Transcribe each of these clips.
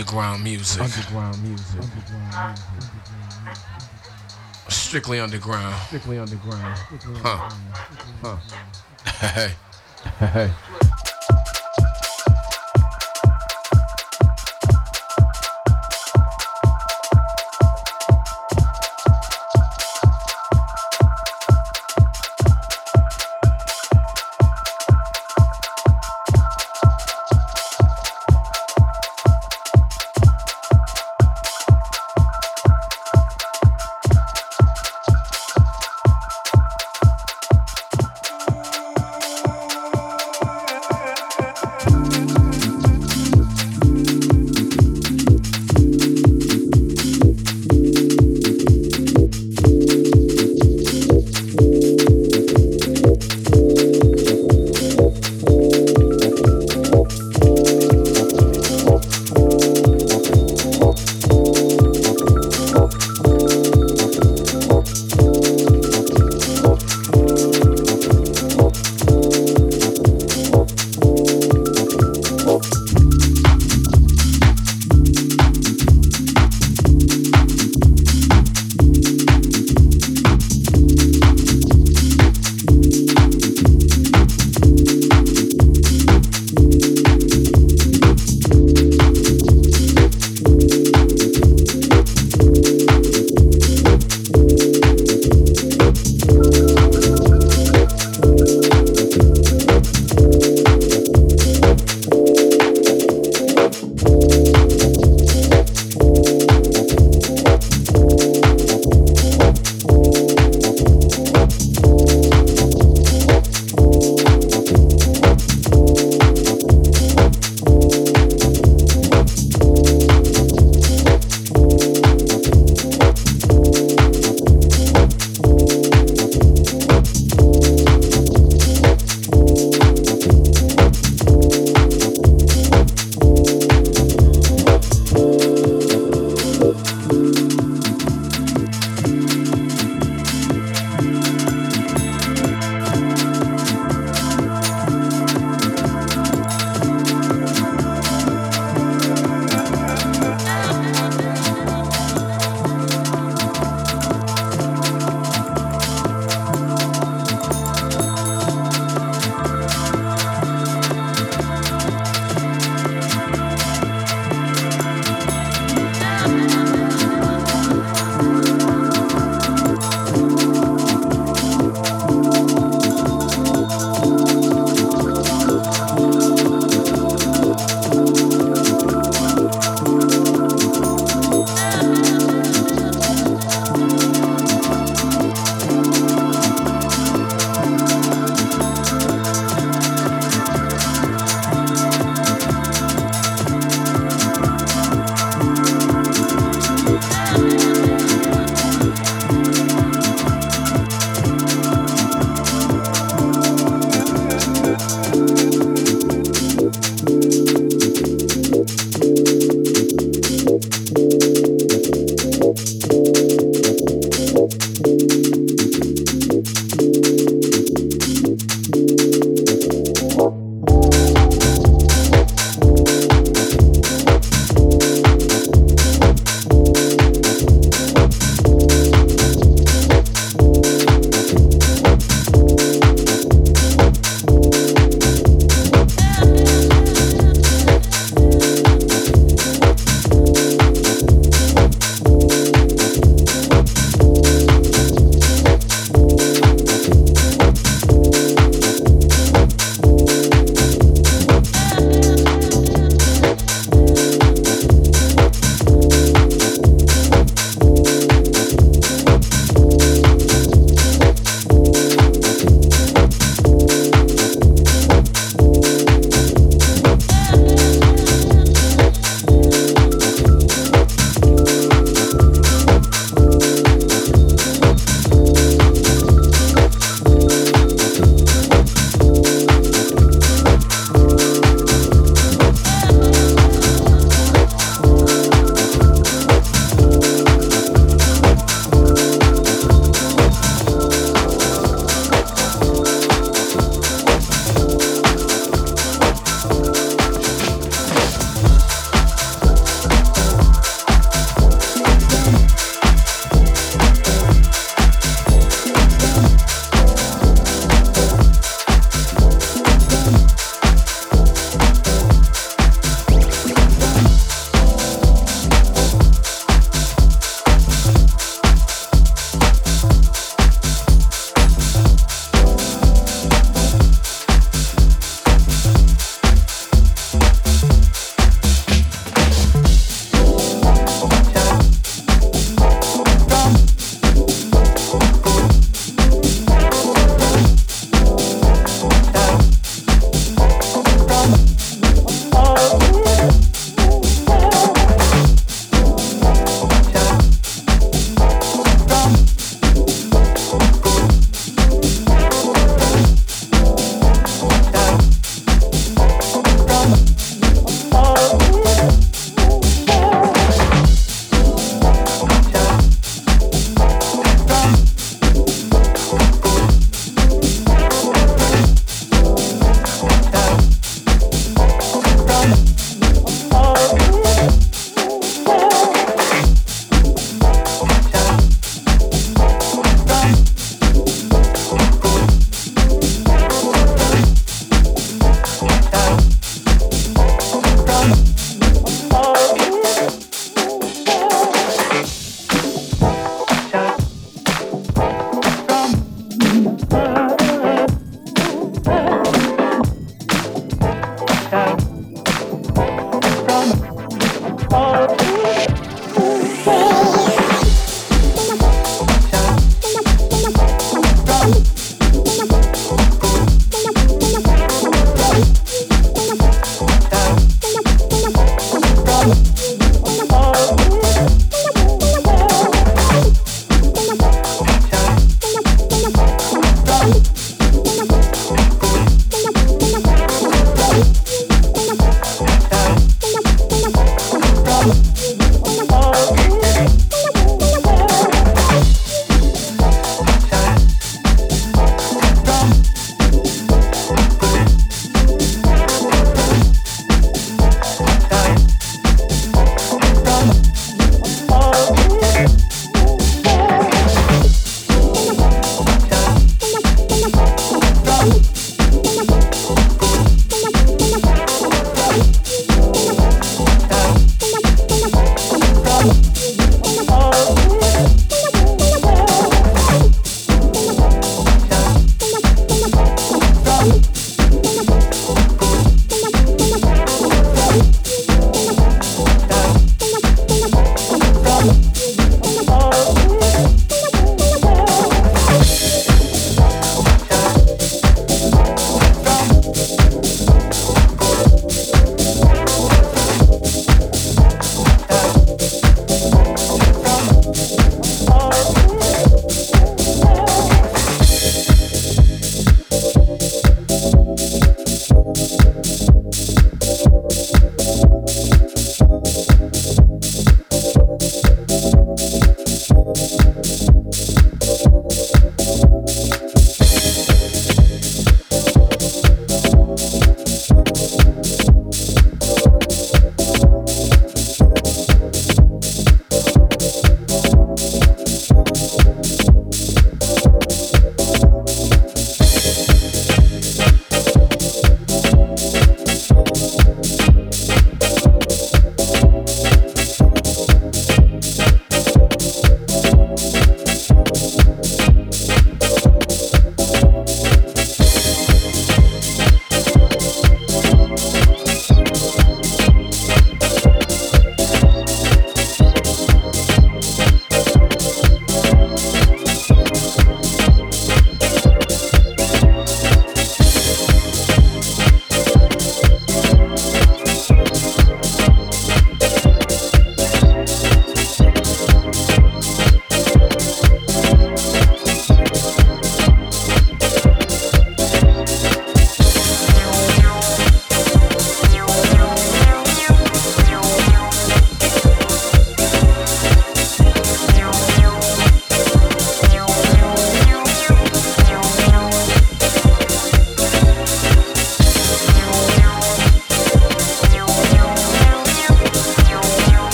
underground music. Underground music. Underground music. Strictly underground. Strictly underground. Huh. Huh. hey. Hey.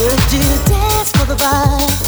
Would you dance for the vibe?